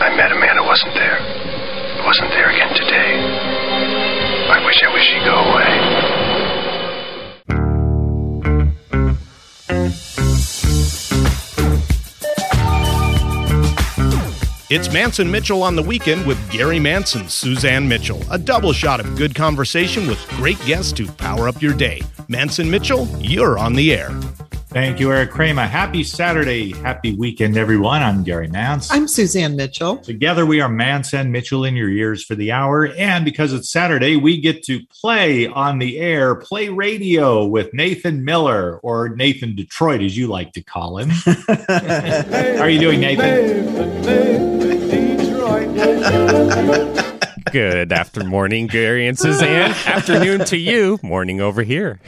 I met a man who wasn't there. Wasn't there again today. I wish I wish he'd go away. It's Mance and Mitchell on the weekend with Gary Manson, Suzanne Mitchell. A double shot of good conversation with great guests to power up your day. Mance and Mitchell, you're on the air. Thank you, Eric Kramer. Happy Saturday. Happy weekend, everyone. I'm Gary Mance. I'm Suzanne Mitchell. Together, we are Mance and Mitchell in your ears for the hour. And because it's Saturday, we get to play on the air, play radio with Nathan Miller, or Nathan Detroit, as you like to call him. How are you doing, Nathan? Good afternoon, Gary and Suzanne. Afternoon to you. Morning over here.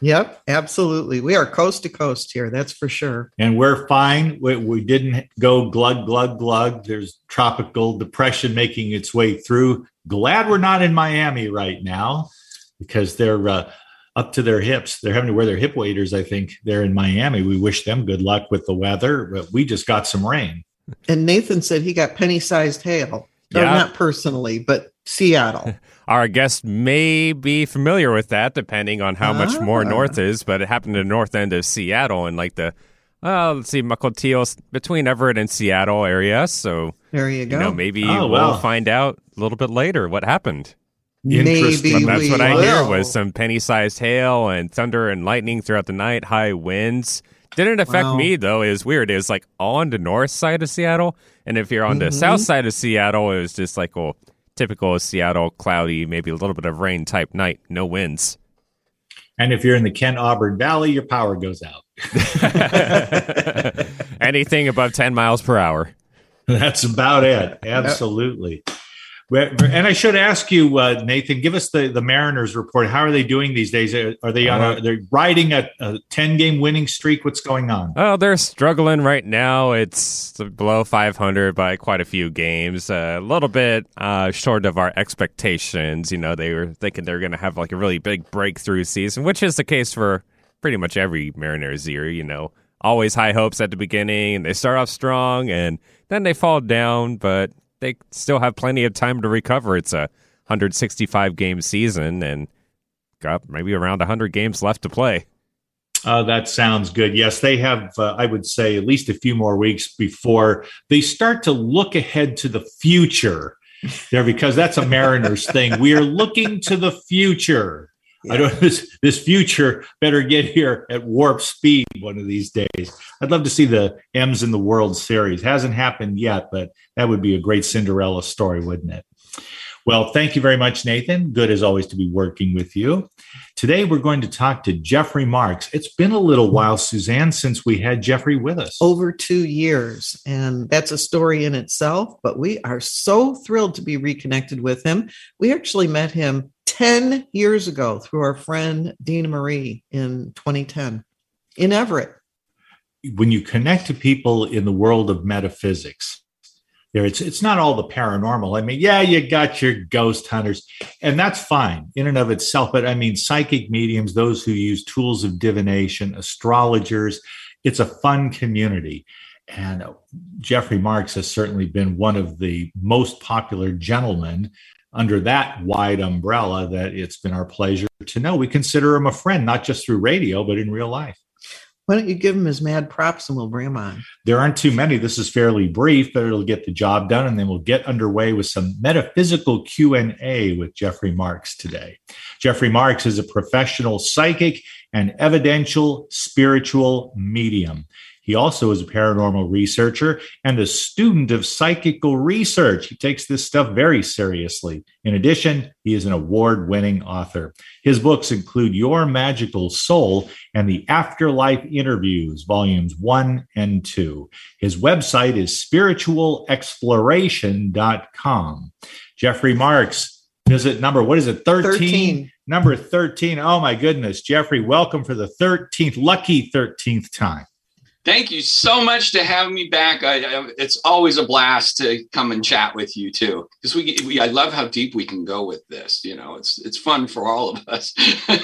Yep, absolutely. We are coast to coast here. That's for sure. And we're fine. We, we didn't go glug, glug, glug. There's tropical depression making its way through. Glad we're not in Miami right now because they're uh, up to their hips. They're having to wear their hip waders, I think. They're in Miami. We wish them good luck with the weather, but we just got some rain. And Nathan said he got penny sized hail. Yeah. not personally, but Seattle. Our guest may be familiar with that, depending on how much more Ah. north is, but it happened in the north end of Seattle and like the, uh, let's see, Mukilteo, between Everett and Seattle area. So, There you you go. know, maybe Oh, we'll wow. find out a little bit later what happened. Interesting. Maybe that's what I hear was some penny sized hail and thunder and lightning throughout the night, high winds. Didn't affect Wow. me though. It was weird. It was like on the north side of Seattle. And if you're on the Mm-hmm. south side of Seattle, it was just like a typical Seattle cloudy, maybe a little bit of rain type night, no winds. And if you're in the Kent Auburn Valley, your power goes out. Anything above 10 miles per hour. That's about it. Absolutely. And I should ask you, uh, Nathan, give us the, the Mariners report. How are they doing these days? Are are they on a, they're riding a, a 10 game winning streak? What's going on? Oh, they're struggling right now. It's below 500 by quite a few games. a little bit uh, short of our expectations. You know, they were thinking they're going to have like a really big breakthrough season, which is the case for pretty much every Mariners year. You know, always high hopes at the beginning, and they start off strong, and then they fall down, but they still have plenty of time to recover. It's a 165 game season, and got maybe around 100 games left to play. Uh, that sounds good. Yes, they have, uh, I would say, at least a few more weeks before they start to look ahead to the future there, because that's a Mariners thing. We are looking to the future. I don't. This this future better get here at warp speed one of these days. I'd love to see the M's in the World Series. Hasn't happened yet, but that would be a great Cinderella story, wouldn't it? Well, thank you very much, Nathan. Good as always to be working with you. Today we're going to talk to Jeffrey Marks. It's been a little while, Suzanne, since we had Jeffrey with us. Over two years. And that's a story in itself, but we are so thrilled to be reconnected with him. We actually met him 10 years ago through our friend Dina Marie in 2010 in Everett. when you connect to people in the world of metaphysics, there it's it's not all the paranormal. I mean, yeah, you got your ghost hunters, and that's fine in and of itself. But I mean, psychic mediums, those who use tools of divination, astrologers, it's a fun community. And Jeffrey Marks has certainly been one of the most popular gentlemen under that wide umbrella that it's been our pleasure to know. We consider him a friend, not just through radio, but in real life. Why don't you give him his mad props and we'll bring him on? There aren't too many. This is fairly brief, but it'll get the job done, and then we'll get underway with some metaphysical Q and A with Jeffrey Marks today. Jeffrey Marks is a professional psychic and evidential spiritual medium. He also is a paranormal researcher and a student of psychical research. He takes this stuff very seriously. In addition, he is an award winning author. His books include Your Magical Soul and The Afterlife Interviews, volumes one and two. His website is spiritualexploration.com. Jeffrey Marks, visit number, what is it, 13? 13. Number 13. Oh my goodness. Jeffrey, welcome for the 13th, lucky 13th time. Thank you so much to have me back. I, I, it's always a blast to come and chat with you too, because we, we I love how deep we can go with this. You know, it's it's fun for all of us.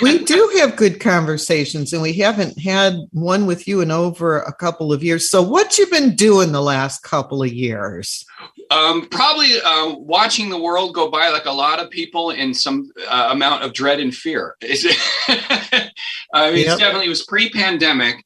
we do have good conversations, and we haven't had one with you in over a couple of years. So, what you been doing the last couple of years? Um, probably uh, watching the world go by like a lot of people in some uh, amount of dread and fear. I mean, yep. definitely it was pre-pandemic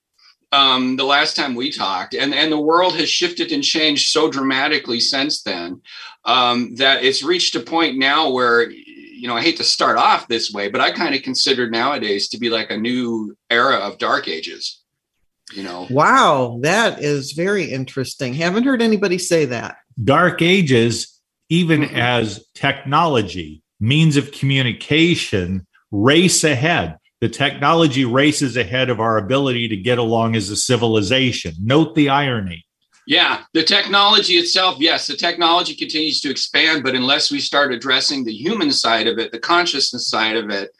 um, the last time we talked, and and the world has shifted and changed so dramatically since then um, that it's reached a point now where you know I hate to start off this way, but I kind of consider nowadays to be like a new era of dark ages. You know, wow, that is very interesting. Haven't heard anybody say that. Dark ages, even mm-hmm. as technology, means of communication, race ahead the technology races ahead of our ability to get along as a civilization. Note the irony. Yeah, the technology itself, yes, the technology continues to expand, but unless we start addressing the human side of it, the consciousness side of it,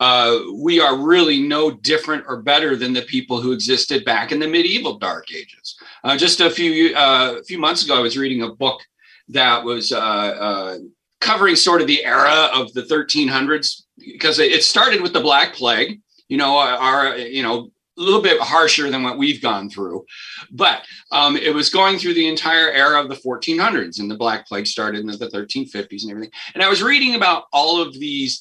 uh, we are really no different or better than the people who existed back in the medieval dark ages. Uh, just a few uh, a few months ago, I was reading a book that was uh, uh, covering sort of the era of the 1300s because it started with the Black Plague. You know, our you know a little bit harsher than what we've gone through, but um, it was going through the entire era of the 1400s, and the Black Plague started in the 1350s and everything. And I was reading about all of these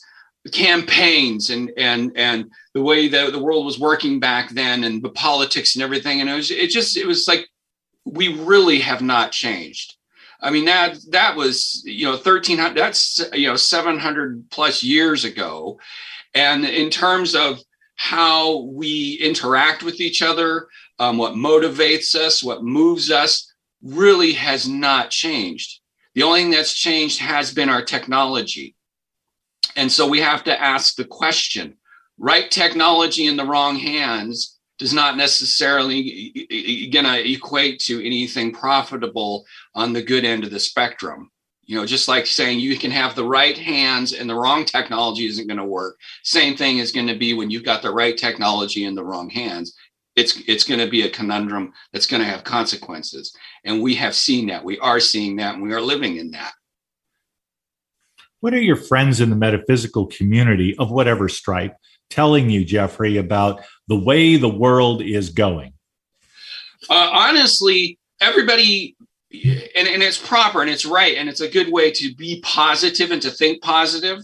campaigns and and and the way that the world was working back then, and the politics and everything. And it was it just it was like we really have not changed. I mean that that was you know 1300 that's you know 700 plus years ago. And in terms of how we interact with each other um, what motivates us what moves us really has not changed. The only thing that's changed has been our technology. And so we have to ask the question right technology in the wrong hands does not necessarily going to equate to anything profitable on the good end of the spectrum. You know just like saying you can have the right hands and the wrong technology isn't going to work same thing is going to be when you've got the right technology in the wrong hands. It's it's going to be a conundrum that's going to have consequences. And we have seen that. We are seeing that and we are living in that. What are your friends in the metaphysical community of whatever stripe telling you, Jeffrey, about the way the world is going? Uh, honestly, everybody, and, and it's proper and it's right, and it's a good way to be positive and to think positive.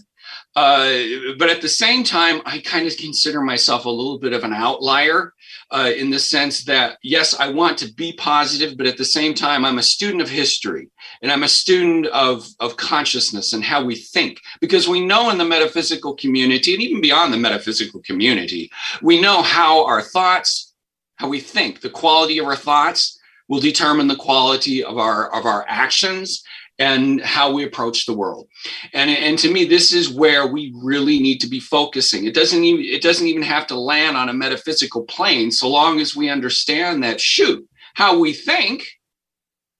Uh, but at the same time, I kind of consider myself a little bit of an outlier uh, in the sense that, yes, I want to be positive, but at the same time, I'm a student of history and I'm a student of, of consciousness and how we think. Because we know in the metaphysical community, and even beyond the metaphysical community, we know how our thoughts, how we think, the quality of our thoughts will determine the quality of our, of our actions and how we approach the world. And, and to me, this is where we really need to be focusing. It doesn't even it doesn't even have to land on a metaphysical plane, so long as we understand that shoot, how we think,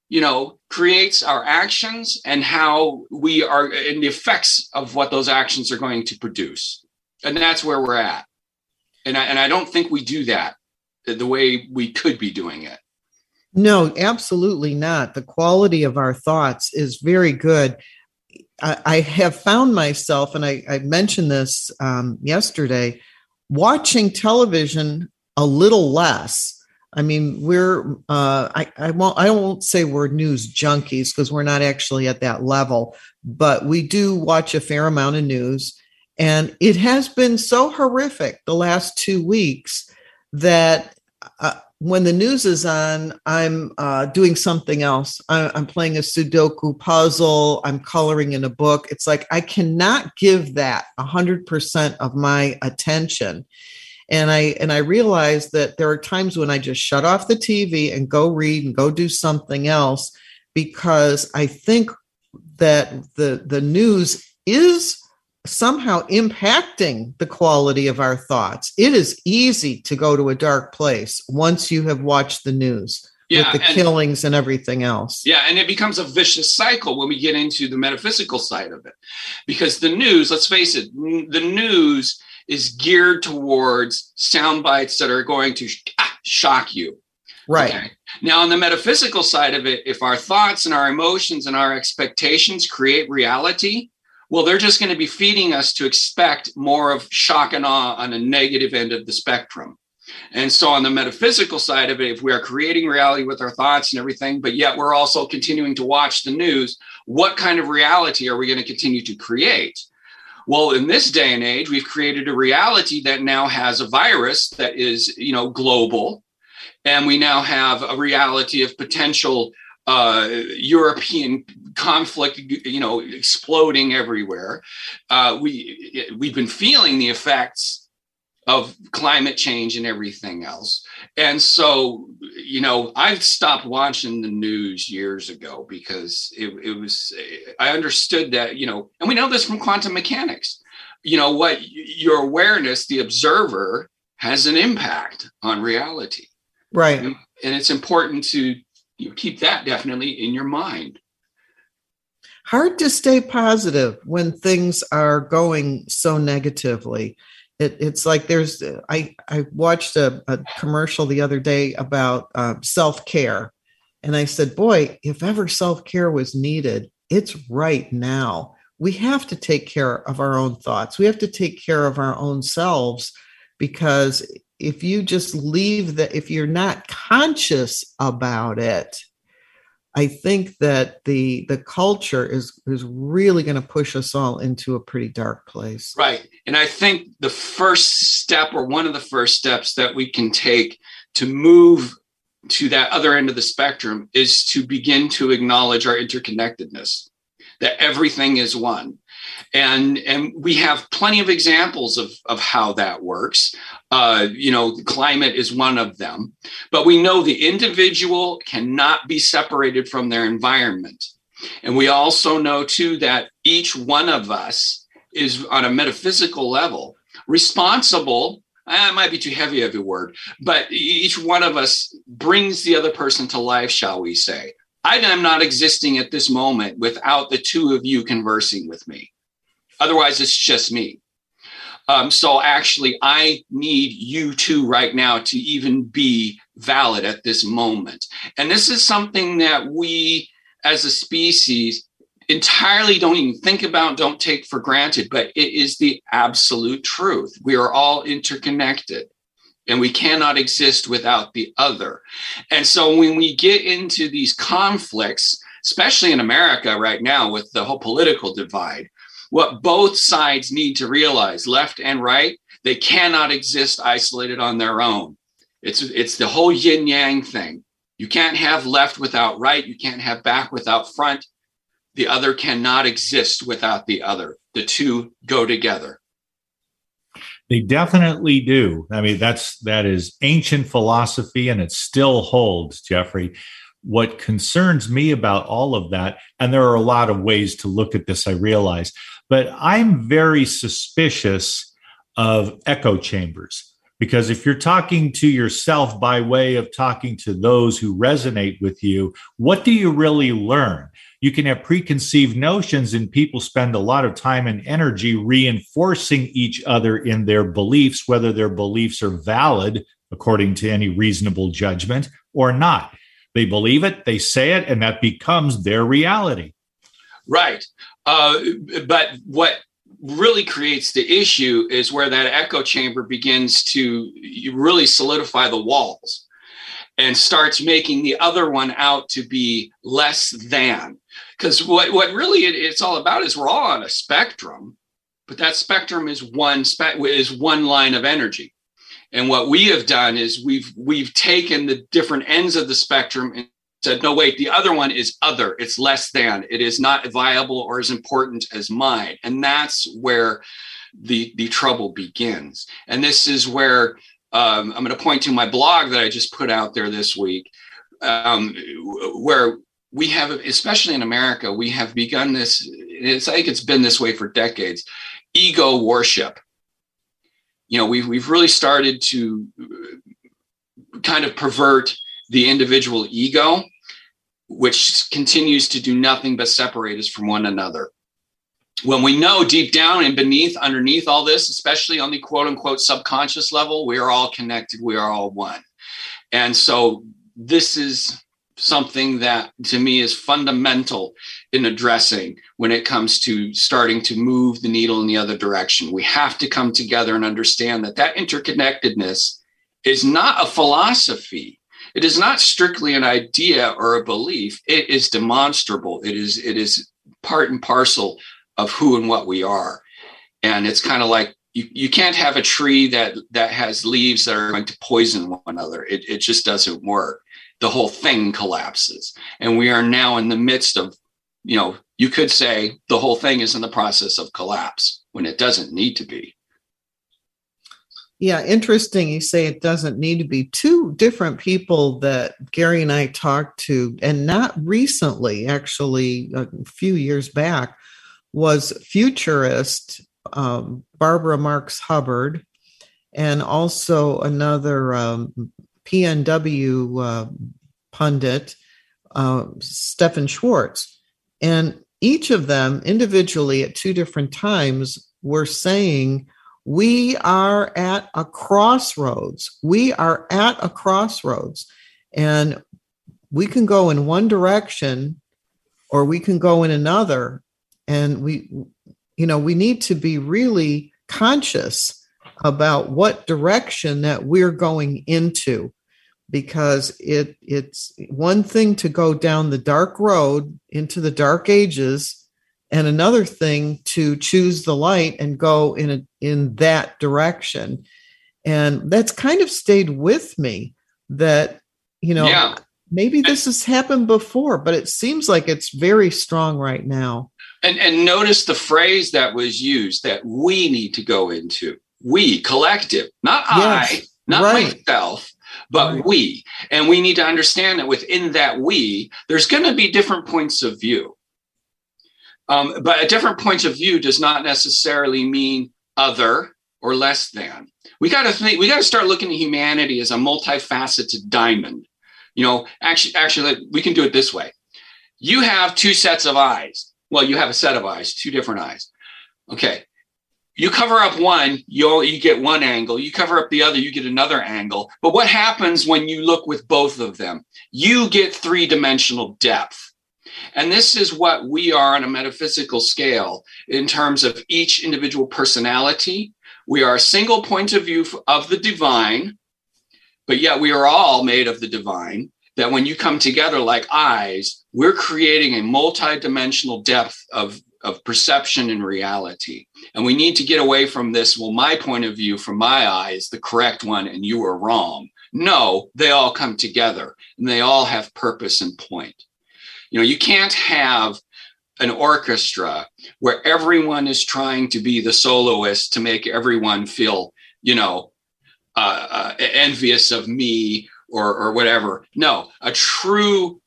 you know, creates our actions and how we are in the effects of what those actions are going to produce. And that's where we're at. And I, and I don't think we do that the way we could be doing it. No, absolutely not. The quality of our thoughts is very good. I, I have found myself, and I, I mentioned this um, yesterday, watching television a little less. I mean, we're uh, I, I won't I won't say we're news junkies because we're not actually at that level, but we do watch a fair amount of news, and it has been so horrific the last two weeks that uh, when the news is on, I'm uh, doing something else. I, I'm playing a Sudoku puzzle. I'm coloring in a book. It's like I cannot give that 100% of my attention. And I and I realize that there are times when I just shut off the TV and go read and go do something else because I think that the the news is somehow impacting the quality of our thoughts. It is easy to go to a dark place once you have watched the news. Yeah, with the and, killings and everything else. Yeah, and it becomes a vicious cycle when we get into the metaphysical side of it. Because the news, let's face it, the news is geared towards sound bites that are going to ah, shock you. Right. Okay. Now, on the metaphysical side of it, if our thoughts and our emotions and our expectations create reality, well, they're just going to be feeding us to expect more of shock and awe on a negative end of the spectrum. And so, on the metaphysical side of it, if we are creating reality with our thoughts and everything, but yet we're also continuing to watch the news, what kind of reality are we going to continue to create? Well, in this day and age, we've created a reality that now has a virus that is, you know, global, and we now have a reality of potential uh, European conflict, you know, exploding everywhere. Uh, we we've been feeling the effects of climate change and everything else. And so, you know, I've stopped watching the news years ago because it, it was, I understood that, you know, and we know this from quantum mechanics. You know what? Your awareness, the observer, has an impact on reality. Right. And, and it's important to you keep that definitely in your mind. Hard to stay positive when things are going so negatively. It, it's like there's i i watched a, a commercial the other day about uh, self-care. And i said boy if ever self-care was needed it's right now. We have to take care of our own thoughts. We have to take care of our own selves because if you just leave that if you're not conscious about it I think that the the culture is is really going to push us all into a pretty dark place. Right. And I think the first step or one of the first steps that we can take to move to that other end of the spectrum is to begin to acknowledge our interconnectedness that everything is one and and we have plenty of examples of of how that works. Uh, you know climate is one of them. But we know the individual cannot be separated from their environment. And we also know too that each one of us is on a metaphysical level responsible eh, it might be too heavy of a word but each one of us brings the other person to life shall we say. I am not existing at this moment without the two of you conversing with me. Otherwise, it's just me. Um, so actually, I need you two right now to even be valid at this moment. And this is something that we as a species entirely don't even think about, don't take for granted, but it is the absolute truth. We are all interconnected and we cannot exist without the other. And so when we get into these conflicts, especially in America right now with the whole political divide, what both sides need to realize, left and right, they cannot exist isolated on their own. It's it's the whole yin yang thing. You can't have left without right, you can't have back without front. The other cannot exist without the other. The two go together. They definitely do. I mean, that's that is ancient philosophy and it still holds, Jeffrey. What concerns me about all of that, and there are a lot of ways to look at this, I realize, but I'm very suspicious of echo chambers because if you're talking to yourself by way of talking to those who resonate with you, what do you really learn? you can have preconceived notions and people spend a lot of time and energy reinforcing each other in their beliefs whether their beliefs are valid according to any reasonable judgment or not. They believe it they say it and that becomes their reality. Right uh, but what really creates the issue is where that echo chamber begins to really solidify the walls and starts making the other one out to be less than. Because what, what really it, it's all about is we're all on a spectrum but that spectrum is one spe- is one line of energy. And what we have done is we've we've taken the different ends of the spectrum and said no wait the other one is other it's less than it is not viable or as important as mine and that's where the the trouble begins and this is where um, i'm going to point to my blog that i just put out there this week um, where we have, especially in America, we have begun this. It's like it's been this way for decades. Ego worship. You know, we've we've really started to kind of pervert the individual ego, which continues to do nothing but separate us from one another. When we know deep down and beneath, underneath all this, especially on the quote unquote subconscious level, we are all connected. We are all one. And so this is something that to me is fundamental in addressing when it comes to starting to move the needle in the other direction. We have to come together and understand that that interconnectedness is not a philosophy. It is not strictly an idea or a belief. It is demonstrable. It is it is part and parcel of who and what we are. And it's kind of like you, you can't have a tree that that has leaves that are going to poison one another. It, it just doesn't work. The whole thing collapses. And we are now in the midst of, you know, you could say the whole thing is in the process of collapse when it doesn't need to be. Yeah, interesting. You say it doesn't need to be two different people that Gary and I talked to, and not recently, actually, a few years back, was futurist um, Barbara Marx Hubbard and also another um, PNW uh, pundit, uh, Stephan Schwartz. And each of them individually at two different times were saying we are at a crossroads. We are at a crossroads. And we can go in one direction or we can go in another. And we, you know, we need to be really conscious about what direction that we're going into because it it's one thing to go down the dark road into the dark ages and another thing to choose the light and go in a, in that direction and that's kind of stayed with me that you know yeah. maybe this has happened before but it seems like it's very strong right now and and notice the phrase that was used that we need to go into we collective not yes, i not right. myself but right. we and we need to understand that within that we there's going to be different points of view um, but a different point of view does not necessarily mean other or less than. We got to think. We got to start looking at humanity as a multifaceted diamond. You know, actually, actually, we can do it this way. You have two sets of eyes. Well, you have a set of eyes, two different eyes. Okay. You cover up one, you you get one angle. You cover up the other, you get another angle. But what happens when you look with both of them? You get three dimensional depth. And this is what we are on a metaphysical scale in terms of each individual personality. We are a single point of view of the divine, but yet we are all made of the divine. That when you come together like eyes, we're creating a multi-dimensional depth of, of perception and reality. And we need to get away from this. Well, my point of view from my eyes, the correct one, and you are wrong. No, they all come together and they all have purpose and point. You know, you can't have an orchestra where everyone is trying to be the soloist to make everyone feel, you know, uh, uh, envious of me or or whatever. No, a true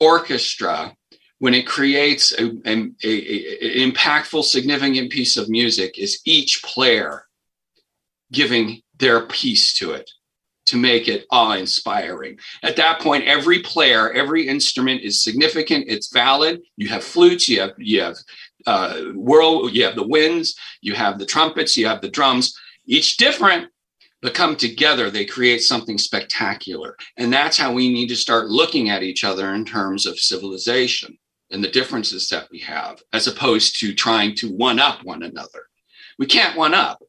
orchestra when it creates a, a, a, an impactful, significant piece of music is each player giving their piece to it to make it awe inspiring. At that point, every player, every instrument is significant. It's valid. You have flutes, you have you have uh, whirl, you have the winds, you have the trumpets, you have the drums. Each different, but come together, they create something spectacular. And that's how we need to start looking at each other in terms of civilization and the differences that we have, as opposed to trying to one up one another. We can't one up.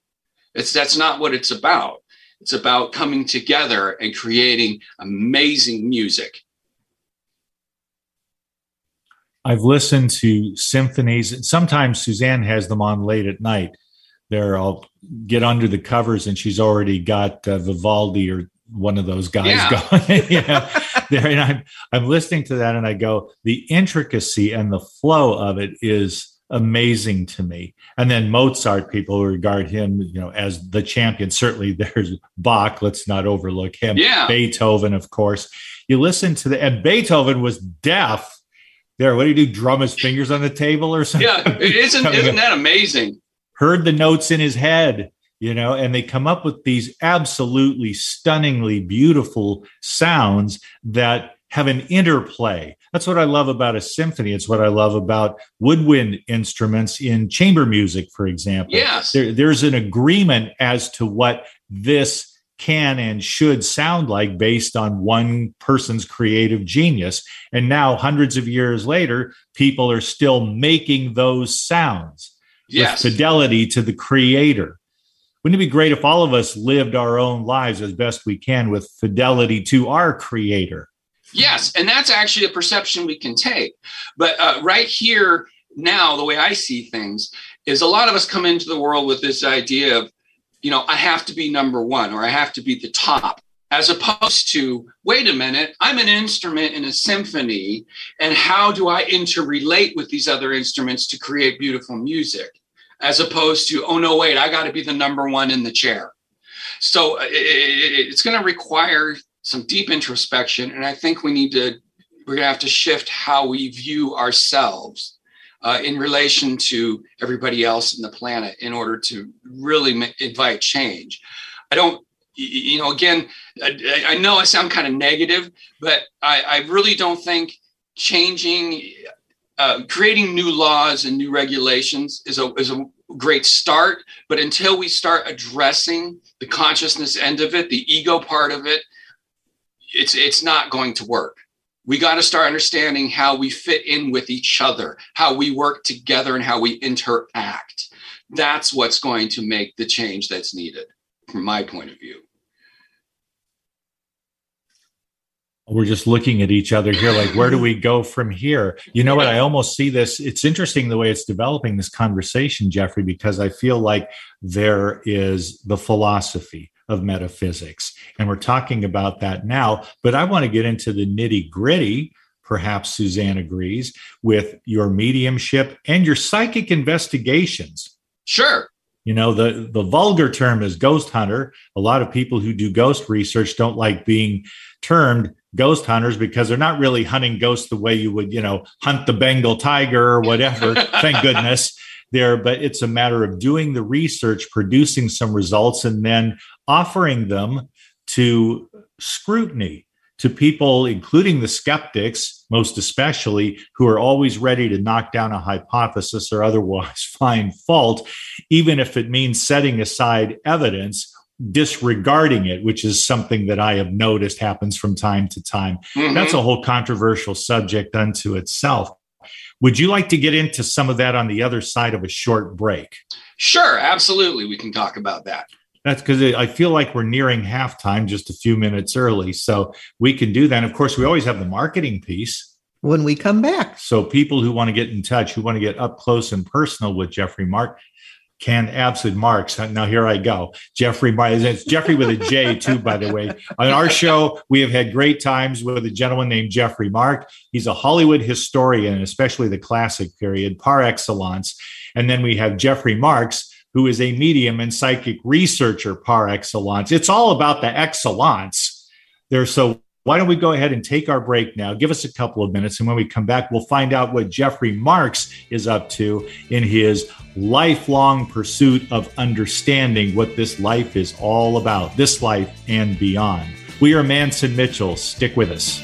It's that's not what it's about it's about coming together and creating amazing music. I've listened to symphonies, and sometimes Suzanne has them on late at night. There, I'll get under the covers, and she's already got uh, Vivaldi or one of those guys yeah. going. yeah, there, and I'm I'm listening to that, and I go, the intricacy and the flow of it is amazing to me. And then Mozart, people regard him, you know, as the champion. Certainly, there's Bach. Let's not overlook him. Yeah. Beethoven, of course. You listen to the and Beethoven was deaf. There, what do you do? Drum his fingers on the table or something? Yeah, isn't isn't that amazing? Heard the notes in his head, you know, and they come up with these absolutely stunningly beautiful sounds that have an interplay. That's what I love about a symphony. It's what I love about woodwind instruments in chamber music, for example. Yes. There, there's an agreement as to what this can and should sound like based on one person's creative genius. And now, hundreds of years later, people are still making those sounds yes. with fidelity to the creator. Wouldn't it be great if all of us lived our own lives as best we can with fidelity to our creator? Yes, and that's actually a perception we can take. But uh, right here now, the way I see things is a lot of us come into the world with this idea of, you know, I have to be number one or I have to be the top, as opposed to, wait a minute, I'm an instrument in a symphony, and how do I interrelate with these other instruments to create beautiful music? As opposed to, oh no, wait, I got to be the number one in the chair. So it, it's going to require some deep introspection. And I think we need to, we're going to have to shift how we view ourselves uh, in relation to everybody else in the planet in order to really invite change. I don't, you know, again, I, I know I sound kind of negative, but I, I really don't think changing, uh, creating new laws and new regulations is a, is a great start. But until we start addressing the consciousness end of it, the ego part of it, it's it's not going to work. We got to start understanding how we fit in with each other how we work together and how we interact. That's what's going to make the change that's needed from my point of view. We're just looking at each other here like where do we go from here? You know what? I almost see this it's interesting the way it's developing this conversation jeffrey because i feel like there is the philosophy of metaphysics. And we're talking about that now, but I want to get into the nitty gritty. Perhaps Suzanne agrees with your mediumship and your psychic investigations. Sure. You know, the, the vulgar term is ghost hunter. A lot of people who do ghost research don't like being termed ghost hunters because they're not really hunting ghosts the way you would, you know, hunt the Bengal tiger or whatever. Thank goodness there, but it's a matter of doing the research, producing some results, and then offering them to scrutiny to people, including the skeptics, most especially, who are always ready to knock down a hypothesis or otherwise find fault, even if it means setting aside evidence, disregarding it, which is something that I have noticed happens from time to time. Mm-hmm. That's a whole controversial subject unto itself. Would you like to get into some of that on the other side of a short break? Sure, absolutely. We can talk about that. That's because I feel like we're nearing halftime just a few minutes early. So we can do that. And of course, we always have the marketing piece. When we come back. So people who want to get in touch, who want to get up close and personal with Jeffrey Mark, can absolute marks. Now here I go. Jeffrey Marks. It's Jeffrey with a J too, by the way. On our show, we have had great times with a gentleman named Jeffrey Mark. He's a Hollywood historian, especially the classic period, par excellence. And then we have Jeffrey Marks, who is a medium and psychic researcher par excellence. It's all about the excellence. There, so why don't we go ahead and take our break now? Give us a couple of minutes. And when we come back, we'll find out what Jeffrey Marks is up to in his lifelong pursuit of understanding what this life is all about, this life and beyond. We are Mance and Mitchell. Stick with us.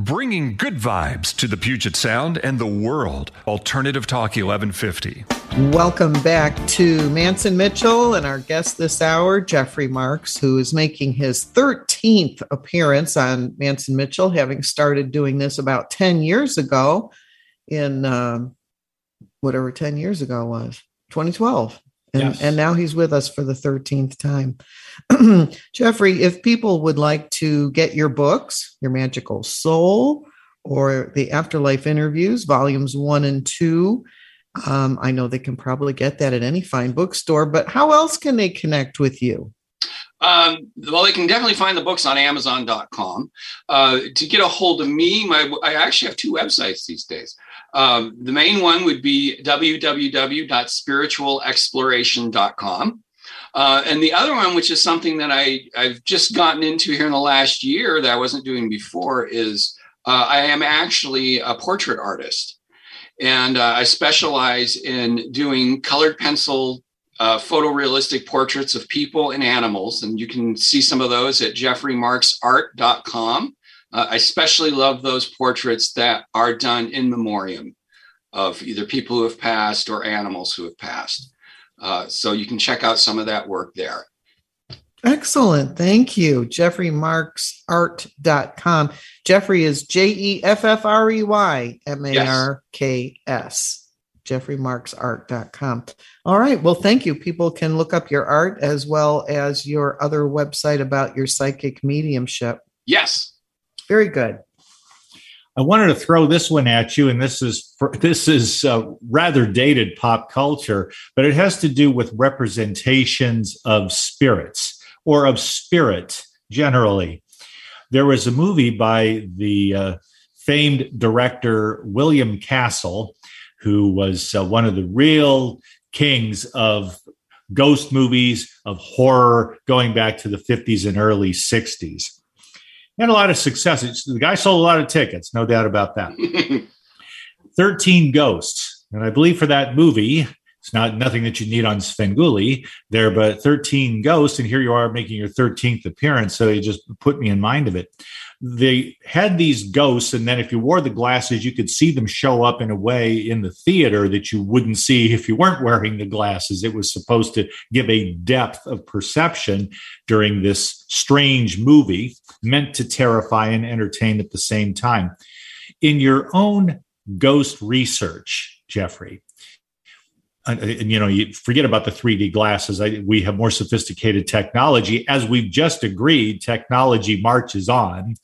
Bringing good vibes to the Puget Sound and the world. Alternative Talk 1150. Welcome back to Mance and Mitchell and our guest this hour, Jeffrey Marks, who is making his 13th appearance on Mance and Mitchell, having started doing this about 10 years ago in um, whatever 10 years ago was, 2012. And, yes. and now he's with us for the 13th time. Jeffrey, if people would like to get your books, Your Magical Soul, or the Afterlife Interviews, volumes one and two, um, I know they can probably get that at any fine bookstore, but how else can they connect with you? Um, well, they can definitely find the books on Amazon.com. Uh, to get a hold of me, my I actually have two websites these days. Um, the main one would be www.spiritualexploration.com. Uh, and the other one, which is something that I, I've just gotten into here in the last year that I wasn't doing before, is uh, I am actually a portrait artist. And uh, I specialize in doing colored pencil uh, photorealistic portraits of people and animals. And you can see some of those at jeffreymarksart.com. Uh, I especially love those portraits that are done in memoriam of either people who have passed or animals who have passed. Uh, so you can check out some of that work there. Excellent. Thank you. JeffreyMarksArt.com. Jeffrey is J E F F R E Y M A R K S. JeffreyMarksArt.com. All right. Well, thank you. People can look up your art as well as your other website about your psychic mediumship. Yes. Very good. I wanted to throw this one at you, and this is for, this is uh, rather dated pop culture, but it has to do with representations of spirits or of spirit generally. There was a movie by the uh, famed director William Castle, who was uh, one of the real kings of ghost movies of horror going back to the 50s and early 60s had a lot of success. It's, the guy sold a lot of tickets, no doubt about that. 13 Ghosts. And I believe for that movie, it's not nothing that you need on Svengoolie there, but 13 Ghosts. And here you are making your 13th appearance. So it just put me in mind of it they had these ghosts and then if you wore the glasses you could see them show up in a way in the theater that you wouldn't see if you weren't wearing the glasses. It was supposed to give a depth of perception during this strange movie meant to terrify and entertain at the same time. In your own ghost research jeffrey and, you know, you forget about the 3D glasses. I, we have more sophisticated technology. As we've just agreed, technology marches on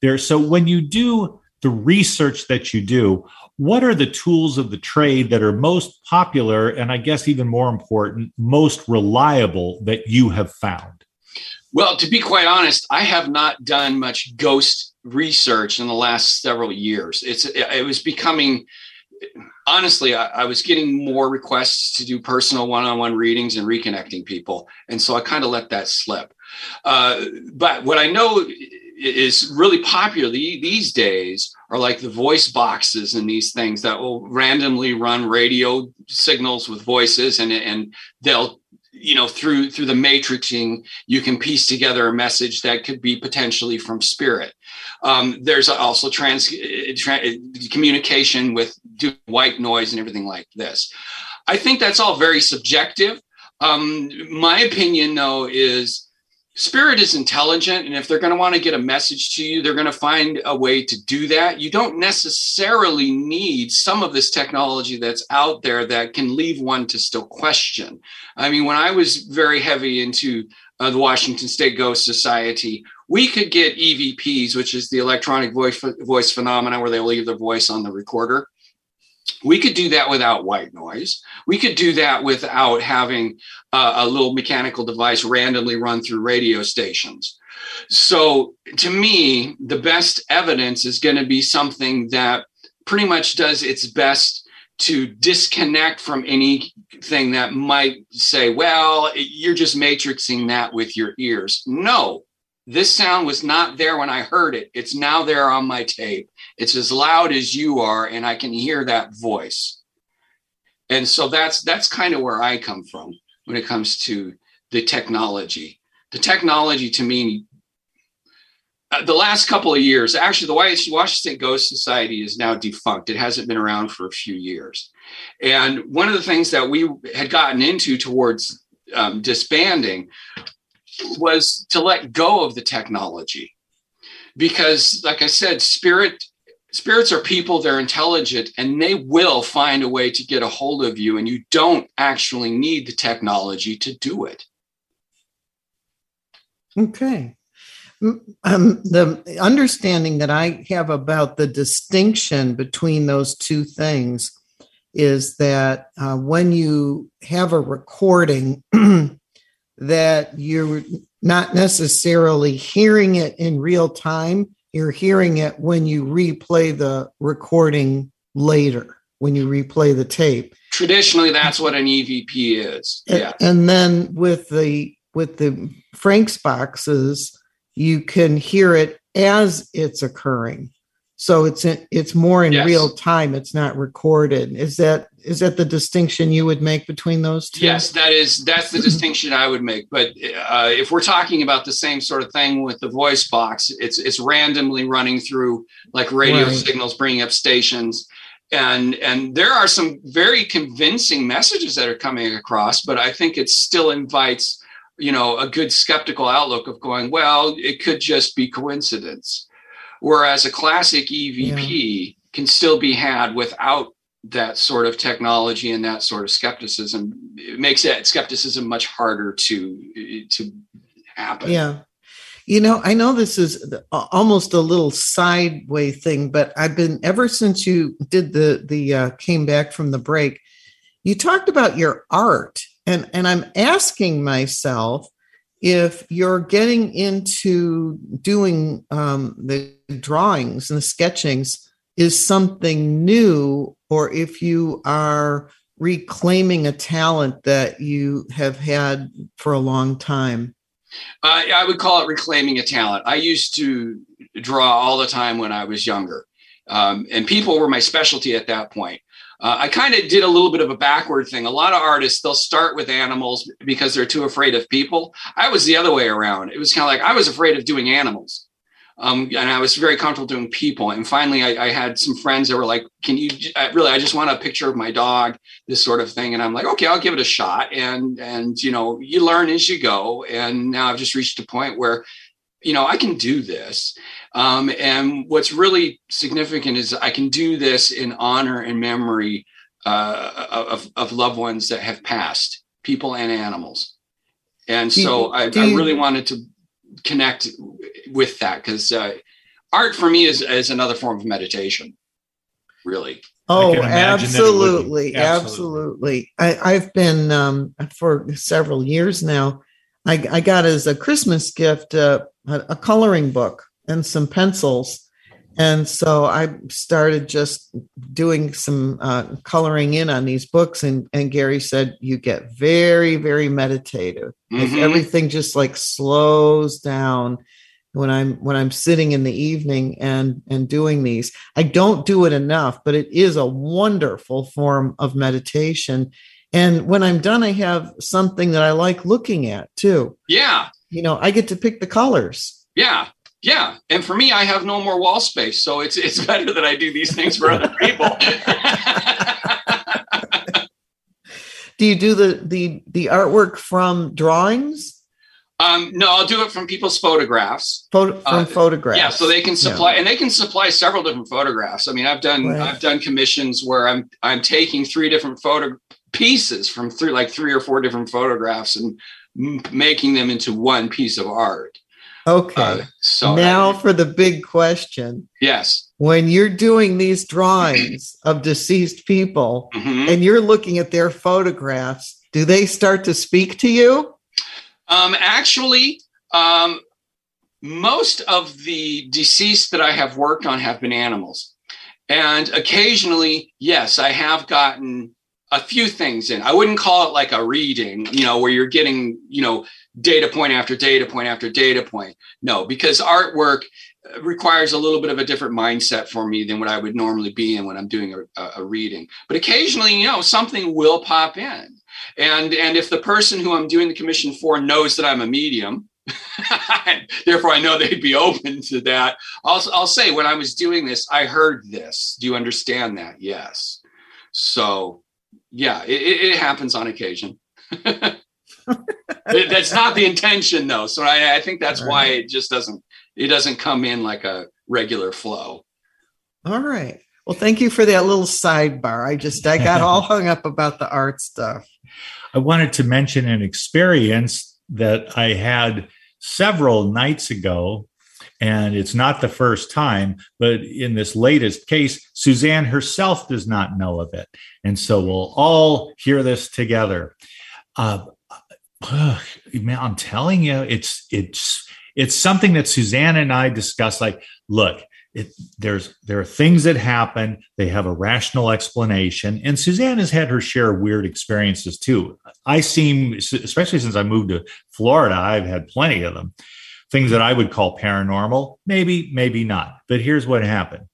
there. So when you do the research that you do, what are the tools of the trade that are most popular and I guess even more important, most reliable that you have found? Well, to be quite honest, I have not done much ghost research in the last several years. It's it was becoming honestly, I, I, was getting more requests to do personal one-on-one readings and reconnecting people, and so I kind of let that slip. Uh, but what I know is really popular these days are like the voice boxes and these things that will randomly run radio signals with voices, and and they'll you know through through the matrixing you can piece together a message that could be potentially from spirit. Um, there's also trans tra- communication with white noise and everything like this. I think that's all very subjective. Um, my opinion though is spirit is intelligent and if they're going to want to get a message to you they're going to find a way to do that. You don't necessarily need some of this technology that's out there that can leave one to still question. I mean when i was very heavy into uh, the washington state ghost society we could get evps which is the electronic voice voice phenomena where they leave their voice on the recorder we could do that without white noise. We could do that without having a little mechanical device randomly run through radio stations. So, to me, the best evidence is going to be something that pretty much does its best to disconnect from anything that might say, well, you're just matrixing that with your ears. No, this sound was not there when I heard it. It's now there on my tape. It's as loud as you are, and I can hear that voice. And so that's that's kind of where I come from when it comes to the technology. The technology to me, uh, the last couple of years, actually, the Washington Ghost Society is now defunct. It hasn't been around for a few years. And one of the things that we had gotten into towards um, disbanding was to let go of the technology because like i said spirit spirits are people they're intelligent and they will find a way to get a hold of you and you don't actually need the technology to do it okay um, the understanding that i have about the distinction between those two things is that uh, when you have a recording that you're not necessarily hearing it in real time. You're hearing it when you replay the recording later, when you replay the tape. Traditionally, that's what an EVP is. Yeah. And then with the with the Frank's boxes, you can hear it as it's occurring. So it's in, it's more in yes. real time. It's not recorded. Is that is that the distinction you would make between those two? Yes, that is that's the distinction I would make. But uh, if we're talking about the same sort of thing with the voice box, it's it's randomly running through like radio right. signals, bringing up stations, and and there are some very convincing messages that are coming across. But I think it still invites you know a good skeptical outlook of going, well, it could just be coincidence Whereas a classic EVP yeah. can still be had without that sort of technology and that sort of skepticism. It makes that skepticism much harder to to happen. Yeah. You know, I know this is almost a little sideway thing, but I've been ever since you did the the uh, came back from the break. You talked about your art, and and I'm asking myself if you're getting into doing um, the drawings and the sketchings is something new, or if you are reclaiming a talent that you have had for a long time. Uh, I would call it reclaiming a talent. I used to draw all the time when I was younger, um, and people were my specialty at that point. Uh, I kind of did a little bit of a backward thing. A lot of artists, they'll start with animals because they're too afraid of people. I was the other way around. It was kind of like I was afraid of doing animals. Um, and I was very comfortable doing people. And finally, I, I had some friends that were like, "Can you I, really? I just want a picture of my dog, this sort of thing." And I'm like, "Okay, I'll give it a shot." And and you know, you learn as you go. And now I've just reached a point where, you know, I can do this. Um, and what's really significant is I can do this in honor and memory uh, of, of loved ones that have passed, people and animals. And so I, I, really wanted to connect with that because uh, art for me is, is another form of meditation, really. Oh, absolutely, absolutely. Absolutely. I, have been um, for several years now. I, I, got as a Christmas gift uh, a, a coloring book and some pencils. And so I started just doing some uh, coloring in on these books. And, and Gary said, You get very, very meditative. Mm-hmm. everything just like slows down when I'm when I'm sitting in the evening and and doing these. I don't do it enough, but it is a wonderful form of meditation. And when I'm done, I have something that I like looking at too. Yeah. You know, I get to pick the colors. Yeah. Yeah, and for me, I have no more wall space, so it's it's better that I do these things for other people. do you do the the the artwork from drawings? Um, no, I'll do it from people's photographs. Photo, from Uh, photographs. Yeah, so they can supply and they can supply several different photographs. I mean, I've done Right. I've done commissions where I'm I'm taking three different photo pieces from three like three or four different photographs and m- making them into one piece of art. Okay. Uh, so now for the big question. yes, When you're doing these drawings of deceased people Mhm. and you're looking at their photographs, do they start to speak to you? Um, actually, um, most of the deceased that I have worked on have been animals. And occasionally, yes, I have gotten a few things in. I wouldn't call it like a reading, you know, where you're getting, you know, data point after data point after data point. No, because artwork requires a little bit of a different mindset for me than what I would normally be in when I'm doing a, a reading. But occasionally, you know, something will pop in. And and if the person who I'm doing the commission for knows that I'm a medium, therefore I know they'd be open to that. I'll I'll say when I was doing this, I heard this. Do you understand that? Yes. So yeah, it, it it happens on occasion. It- that's not the intention though. So I, I think that's why it just doesn't it doesn't come in like a regular flow. All right. Well, thank you for that little sidebar. I just I got all hung up about the art stuff. I wanted to mention an experience that I had several nights ago. And it's not the first time, but in this latest case, Suzanne herself does not know of it. And so we'll all hear this together. Uh, ugh, man, I'm telling you, it's it's it's something that Suzanne and I discuss. Like, look, it, there's there are things that happen. They have a rational explanation, and Suzanne has had her share of weird experiences too. I seem, especially since I moved to Florida, I've had plenty of them. Things that I would call paranormal, maybe, maybe not. But here's what happened.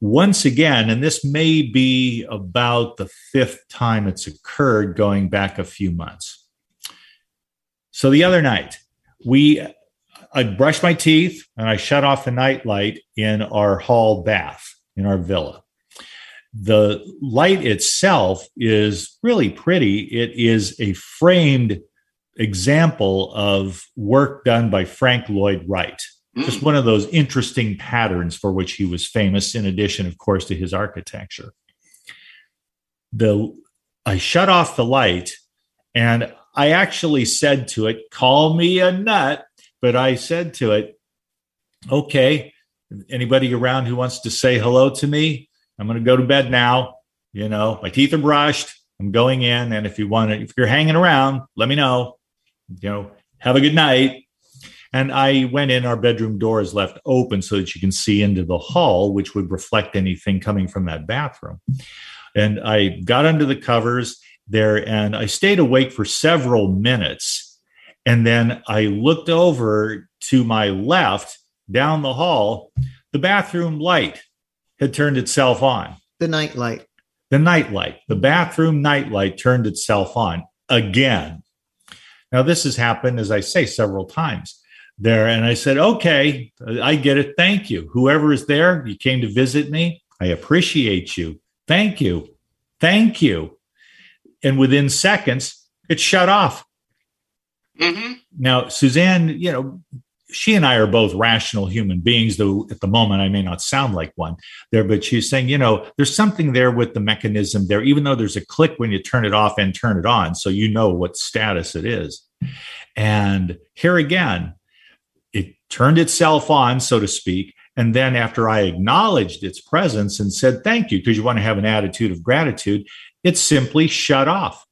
Once again, and this may be about the fifth time it's occurred, going back a few months. So the other night, we I brushed my teeth and I shut off the night light in our hall bath in our villa. The light itself is really pretty. It is a framed example of work done by Frank Lloyd Wright. Hmm. Just one of those interesting patterns for which he was famous, in addition, of course, to his architecture. The I shut off the light and I actually said to it, call me a nut, but I said to it, okay, anybody around who wants to say hello to me? I'm going to go to bed now. You know, my teeth are brushed. I'm going in. And if you want to, if you're hanging around, let me know. You know, have a good night. And I went in, our bedroom door is left open so that you can see into the hall, which would reflect anything coming from that bathroom. And I got under the covers there and I stayed awake for several minutes. And then I looked over to my left down the hall. The bathroom light had turned itself on. The night light. The night light, the bathroom night light turned itself on again. Now, this has happened, as I say, several times there. And I said, okay, I get it. Thank you. Whoever is there, you came to visit me. I appreciate you. Thank you. Thank you. And within seconds, it shut off. Mm-hmm. Now, Suzanne, you know, she and I are both rational human beings, though at the moment I may not sound like one there, but she's saying, you know, there's something there with the mechanism there, even though there's a click when you turn it off and turn it on. So you know what status it is. And here again, it turned itself on, so to speak. And then after I acknowledged its presence and said thank you, because you want to have an attitude of gratitude, it simply shut off.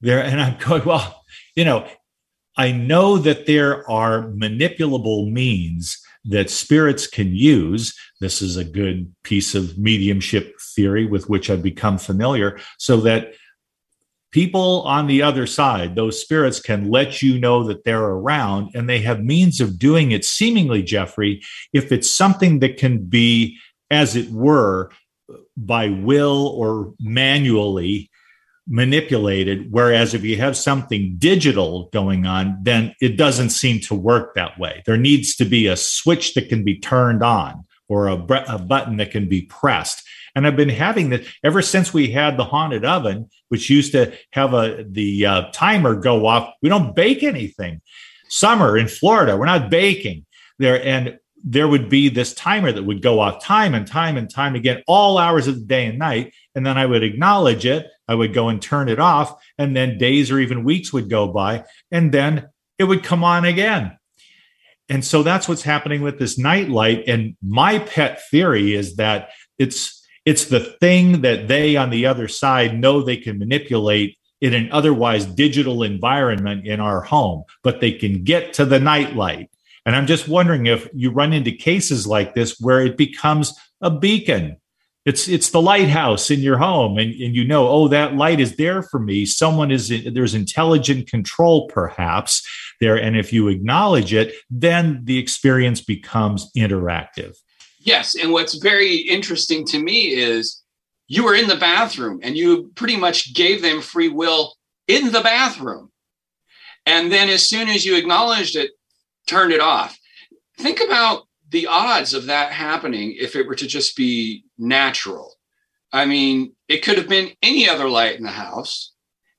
There, and I'm going, well, you know, I know that there are manipulable means that spirits can use. This is a good piece of mediumship theory with which I've become familiar, so that people on the other side, those spirits, can let you know that they're around and they have means of doing it, seemingly, Jeffrey, if it's something that can be, as it were, by will or manually manipulated. Whereas if you have something digital going on, then it doesn't seem to work that way. There needs to be a switch that can be turned on or a, bre- a button that can be pressed. And I've been having this ever since we had the haunted oven, which used to have a the uh, timer go off. We don't bake anything. Summer in Florida, we're not baking there, and there would be this timer that would go off time and time and time again, all hours of the day and night. And then I would acknowledge it. I would go and turn it off. And then days or even weeks would go by. And then it would come on again. And so that's what's happening with this nightlight. And my pet theory is that it's it's the thing that they on the other side know they can manipulate in an otherwise digital environment in our home, but they can get to the nightlight. And I'm just wondering if you run into cases like this where it becomes a beacon. It's it's the lighthouse in your home, and, and you know, oh, that light is there for me. Someone is there's intelligent control, perhaps there, and if you acknowledge it, then the experience becomes interactive. Yes, and what's very interesting to me is you were in the bathroom and you pretty much gave them free will in the bathroom. And then as soon as you acknowledged it, turned it off. Think about the odds of that happening if it were to just be natural. I mean, it could have been any other light in the house,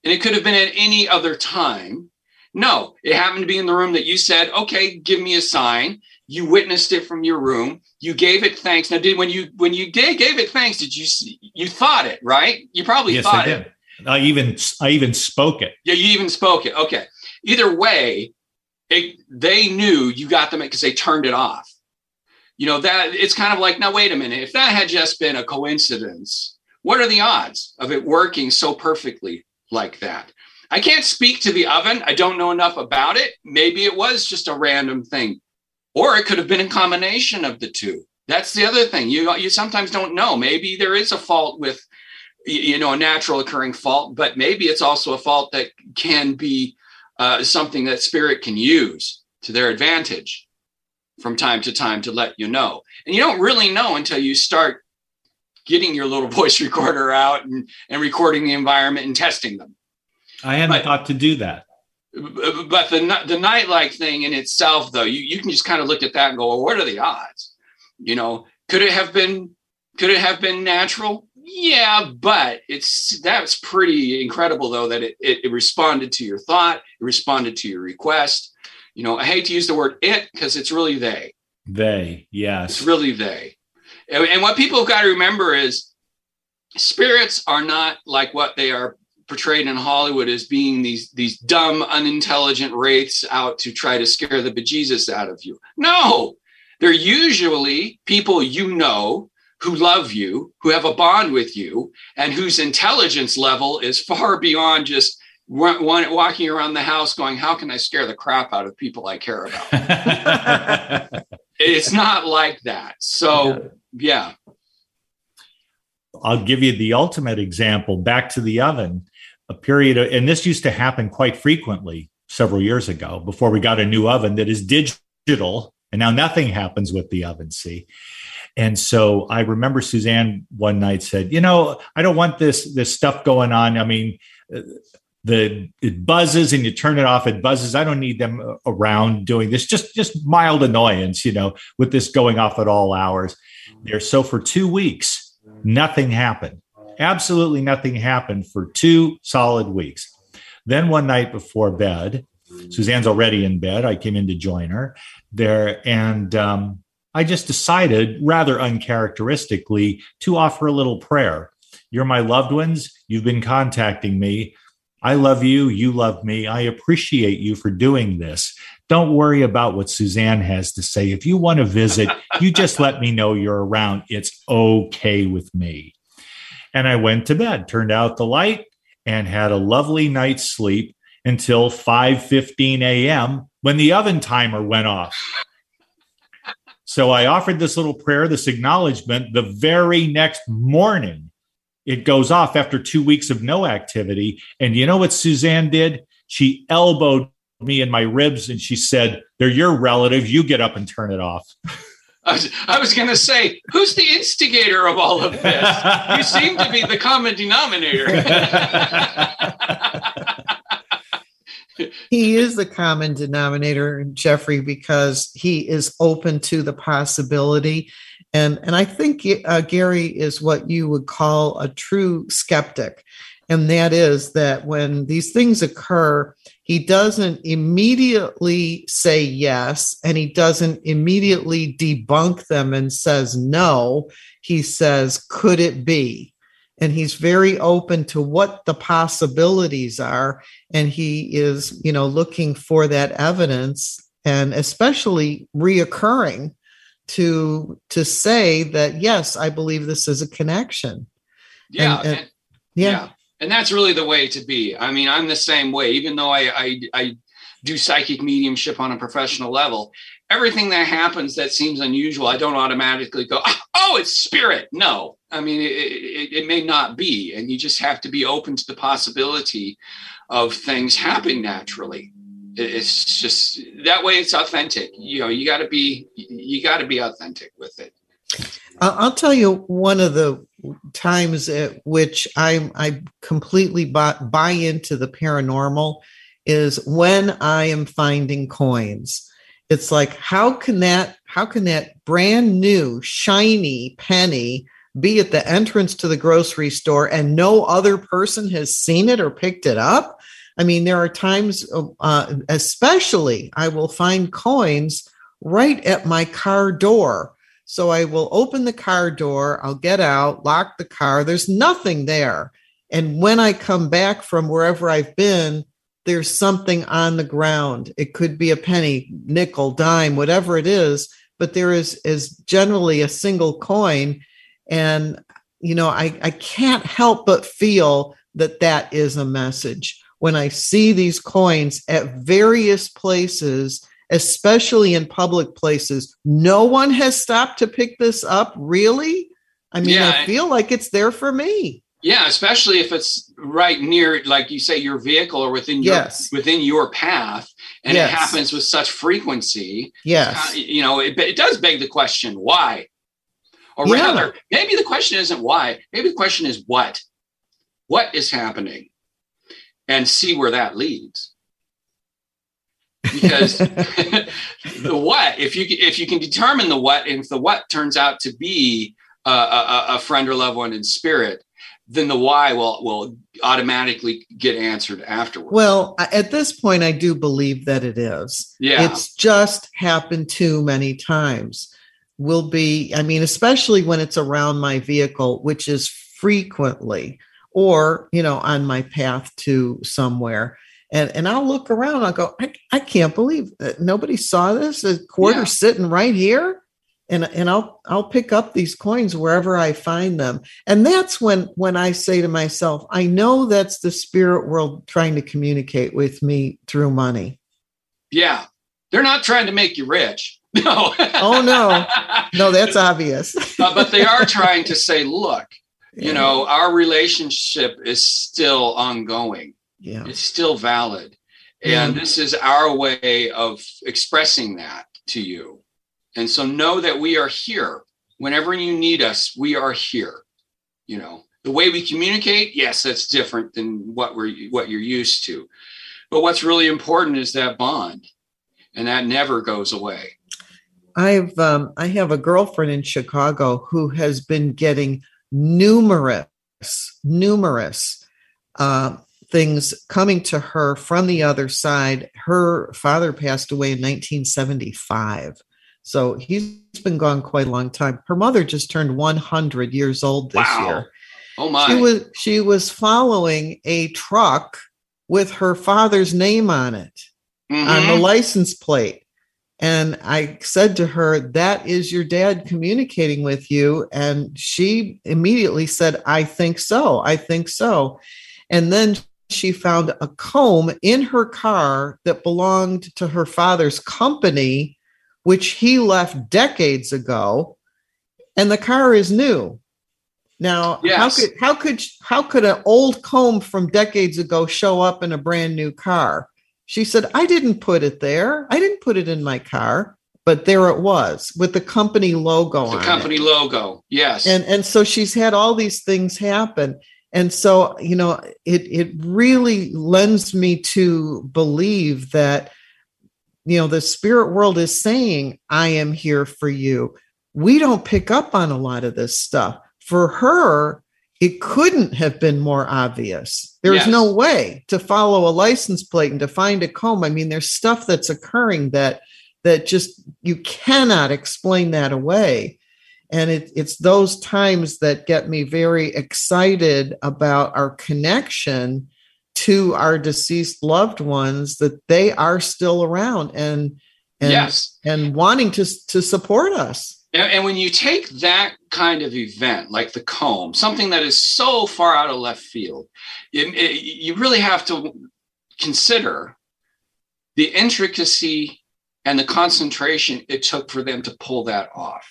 and it could have been at any other time. No, it happened to be in the room that you said, okay, give me a sign. You witnessed it from your room. You gave it thanks. Now, did when you when you did gave it thanks, did you you thought it right? You probably yes, thought I did. it. I even I even spoke it. Yeah, you even spoke it. Okay. Either way, it, they knew you got them because they turned it off. You know, that it's kind of like, now, wait a minute, if that had just been a coincidence, what are the odds of it working so perfectly like that? I can't speak to the oven. I don't know enough about it. Maybe it was just a random thing, or it could have been a combination of the two. That's the other thing. You you sometimes don't know. Maybe there is a fault with you know a natural occurring fault, but maybe it's also a fault that can be uh, something that spirit can use to their advantage from time to time to let you know. And you don't really know until you start getting your little voice recorder out and, and recording the environment and testing them. I hadn't but, thought to do that. But the the nightlight thing in itself, though, you, you can just kind of look at that and go, well, what are the odds? You know, could it have been could it have been natural? Yeah, but it's that's pretty incredible though that it, it, it responded to your thought, it responded to your request. You know, I hate to use the word it because it's really they. They, yes. It's really they. And, and what people have got to remember is spirits are not like what they are portrayed in Hollywood as being these these dumb, unintelligent wraiths out to try to scare the bejesus out of you. No, they're usually people you know who love you, who have a bond with you, and whose intelligence level is far beyond just one, walking around the house going, How can I scare the crap out of people I care about? it's not like that. So, yeah. I'll give you the ultimate example back to the oven. A period of, and this used to happen quite frequently several years ago before we got a new oven that is digital. And now nothing happens with the oven, see? And so I remember Suzanne one night said, "You know, I don't want this this stuff going on. I mean, the it buzzes and you turn it off. It buzzes. I don't need them around doing this. Just just mild annoyance, you know, with this going off at all hours." There. So for two weeks, nothing happened. Absolutely nothing happened for two solid weeks. Then one night before bed, Suzanne's already in bed. I came in to join her there, and um, I just decided, rather uncharacteristically, to offer a little prayer. You're my loved ones. You've been contacting me. I love you. You love me. I appreciate you for doing this. Don't worry about what Suzanne has to say. If you want to visit, you just let me know you're around. It's okay with me. And I went to bed, turned out the light, and had a lovely night's sleep until 5:15 a.m. when the oven timer went off. So I offered this little prayer, this acknowledgement. The very next morning, it goes off after two weeks of no activity. And you know what Suzanne did? She elbowed me in my ribs and she said, They're your relative. You get up and turn it off. I was, I was going to say, who's the instigator of all of this? you seem to be the common denominator. he is the common denominator, Jeffrey, because he is open to the possibility. And, and I think uh, Gary is what you would call a true skeptic. And that is that when these things occur, he doesn't immediately say yes and he doesn't immediately debunk them and says no. He says, could it be? And he's very open to what the possibilities are. And he is you know looking for that evidence and especially reoccurring to to say that yes i believe this is a connection. Yeah and, and, yeah. yeah. And that's really the way to be. I mean i'm the same way. Even though i i, I do psychic mediumship on a professional level everything that happens that seems unusual, I don't automatically go, ah, oh, it's spirit. No, I mean, it, it, it, may not be. And you just have to be open to the possibility of things happening naturally. It's just that way it's authentic. You know, you got to be, you got to be authentic with it. I'll tell you one of the times at which I I completely buy, buy into the paranormal is when I am finding coins it's like how can that how can that brand new shiny penny be at the entrance to the grocery store and no other person has seen it or picked it up? I mean there are times uh, especially i will find coins right at my car door. So i will open the car door i'll get out lock the car there's nothing there. And when i come back from wherever i've been there's something on the ground. It could be a penny, nickel, dime, whatever it is, but there is is generally a single coin, and you know I I can't help but feel that that is a message when I see these coins at various places. Especially in public places, no one has stopped to pick this up. Really? I mean, yeah, I feel like it's there for me. Yeah, especially if it's right near, like you say, your vehicle or within your yes. within your path, and yes. it happens with such frequency. Yes, you know, it, it does beg the question, why? Or yeah. rather, maybe the question isn't why. Maybe the question is what. What is happening, and see where that leads. Because the what, if you if you can determine the what, and if the what turns out to be a, a, a friend or loved one in spirit, then the why will will automatically get answered afterwards. Well, at this point, I do believe that it is. Yeah, it's just happened too many times. Will be, I mean, especially when it's around my vehicle, which is frequently, or you know, on my path to somewhere. And, and I'll look around. I'll go. I, I can't believe that nobody saw this. A quarter yeah. sitting right here and and I'll I'll pick up these coins wherever I find them. And that's when when I say to myself, I know that's the spirit world trying to communicate with me through money. Yeah. They're not trying to make you rich. No. oh no. No, that's obvious. uh, but they are trying to say, look, yeah. you know, our relationship is still ongoing. Yeah. It's still valid. And this is our way of expressing that to you and so know that we are here. Whenever you need us, we are here. You know, the way we communicate, yes, that's different than what we're what you're used to. But what's really important is that bond. And that never goes away. I've um, I have a girlfriend in Chicago who has been getting numerous, numerous uh, things coming to her from the other side. Her father passed away in 1975. So he's been gone quite a long time. Her mother just turned 100 years old this wow. year. Oh my. She was she was following a truck with her father's name on it mm-hmm. on the license plate. And I said to her, That is your dad communicating with you. And she immediately said, I think so. I think so. And then she found a comb in her car that belonged to her father's company which he left decades ago, and the car is new. Now, yes. how could how could how could an old comb from decades ago show up in a brand new car? She said, "I didn't put it there. I didn't put it in my car." But there it was with the company logo on the company it. logo. Yes. And and so she's had all these things happen and so you know it it really lends me to believe that you know the spirit world is saying i am here for you. We don't pick up on a lot of this stuff. For her it couldn't have been more obvious. There's yes. no way to follow a license plate and to find a comb. I mean there's stuff that's occurring that that just you cannot explain that away. And it, it's those times that get me very excited about our connection to our deceased loved ones that they are still around and and yes. and wanting to to support us and, when you take that kind of event like the comb something that is so far out of left field it, it, you really have to consider the intricacy and the concentration it took for them to pull that off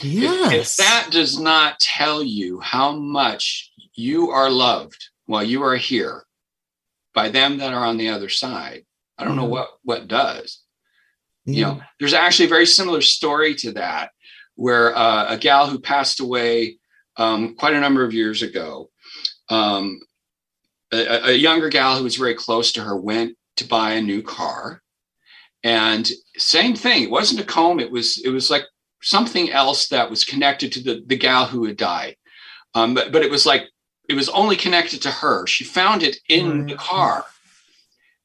Yes. If, if that does not tell you how much you are loved while you are here by them that are on the other side, I don't know what what does. Yeah. You know, there's actually a very similar story to that, where uh, a gal who passed away um, quite a number of years ago, um, a, a younger gal who was very close to her went to buy a new car, and same thing. It wasn't a comb. It was it was like something else that was connected to the, the gal who had died. Um, but, but it was like, it was only connected to her. She found it in mm-hmm. the car.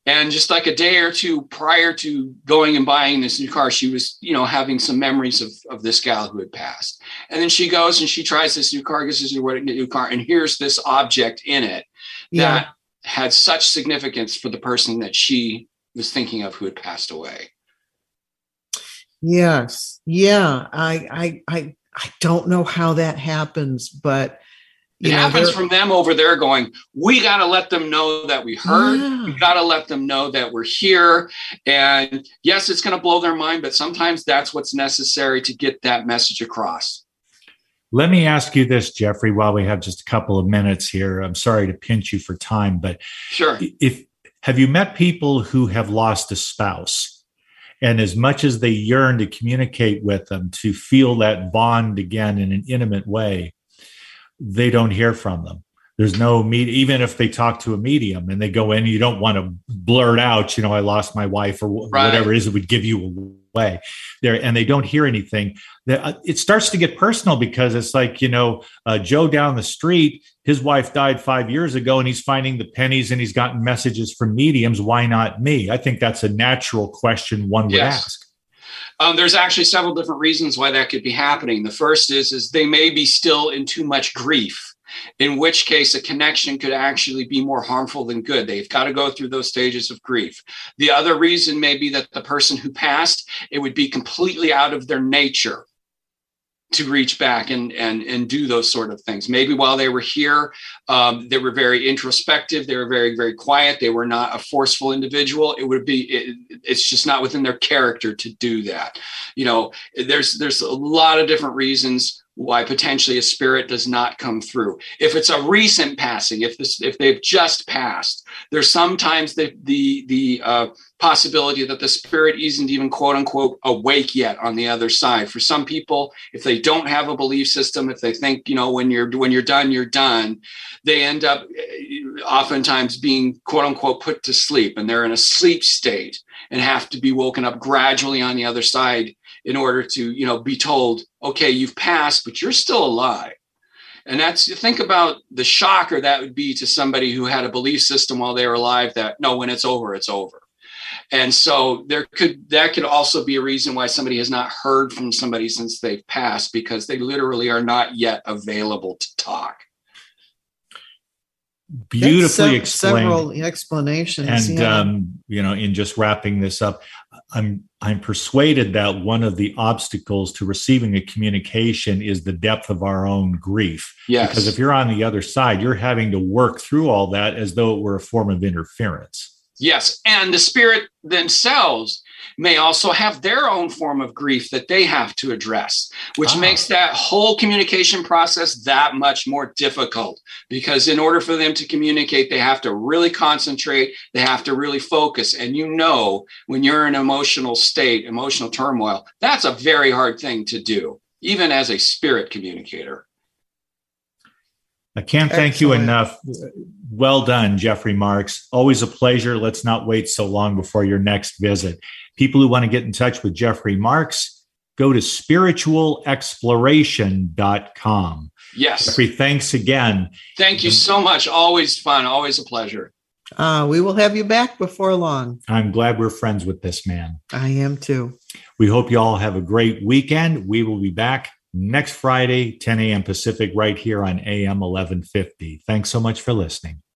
And just like a day or two prior to going and buying this new car, she was, you know, having some memories of, of this gal who had passed. And then she goes and she tries this new car, gets this new, new car, and here's this object in it yeah. that had such significance for the person that she was thinking of who had passed away. Yes. Yeah. I I I I don't know how that happens, but it know, happens from them over there going, we got to let them know that we heard. Yeah. We got to let them know that we're here. And yes, it's going to blow their mind, but sometimes that's what's necessary to get that message across. Let me ask you this, Jeffrey, while we have just a couple of minutes here. I'm sorry to pinch you for time, but sure. If have you met people who have lost a spouse? And as much as they yearn to communicate with them, to feel that bond again in an intimate way, they don't hear from them. There's no meet, even if they talk to a medium and they go in, you don't want to blurt out, you know, I lost my wife or right. whatever it is that would give you away there. And they don't hear anything. Uh, it starts to get personal because it's like, you know, uh, Joe down the street, his wife died five years ago and he's finding the pennies and he's gotten messages from mediums. Why not me? I think that's a natural question one would yes. ask. Um, there's actually several different reasons why that could be happening. The first is is they may be still in too much grief in which case a connection could actually be more harmful than good. They've got to go through those stages of grief. The other reason may be that the person who passed, it would be completely out of their nature to reach back and and and do those sort of things. Maybe while they were here, um, they were very introspective. They were very very quiet. They were not a forceful individual. It would be it, it's just not within their character to do that. You know, there's there's a lot of different reasons why potentially a spirit does not come through. If it's a recent passing, if this if they've just passed, there's sometimes the the the uh, possibility that the spirit isn't even quote unquote awake yet on the other side. For some people, if they don't have a belief system, if they think you know when you're when you're done, you're done, they end up uh, oftentimes being quote unquote put to sleep, and they're in a sleep state and have to be woken up gradually on the other side in order to you know be told okay you've passed but you're still alive and that's think about the shocker that would be to somebody who had a belief system while they were alive that no when it's over it's over and so there could that could also be a reason why somebody has not heard from somebody since they've passed because they literally are not yet available to talk. Beautifully explained. several explanations and yeah. um, you know in just wrapping this up i'm i'm persuaded that one of the obstacles to receiving a communication is the depth of our own grief. Yes. Because if you're on the other side you're having to work through all that as though it were a form of interference yes and the spirit themselves may also have their own form of grief that they have to address, which ah. makes that whole communication process that much more difficult. Because in order for them to communicate, they have to really concentrate, they have to really focus. And you know, when you're in emotional state, emotional turmoil, that's a very hard thing to do, even as a spirit communicator. I can't thank you enough. Well done, Jeffrey Marks. Always a pleasure. Let's not wait so long before your next visit. People who want to get in touch with Jeffrey Marks, go to spiritualexploration.com. Yes. Jeffrey, thanks again. Thank you so much. Always fun. Always a pleasure. Uh, we will have you back before long. I'm glad we're friends with this man. I am too. We hope you all have a great weekend. We will be back next Friday, 10 a.m. Pacific, right here on AM 1150. Thanks so much for listening.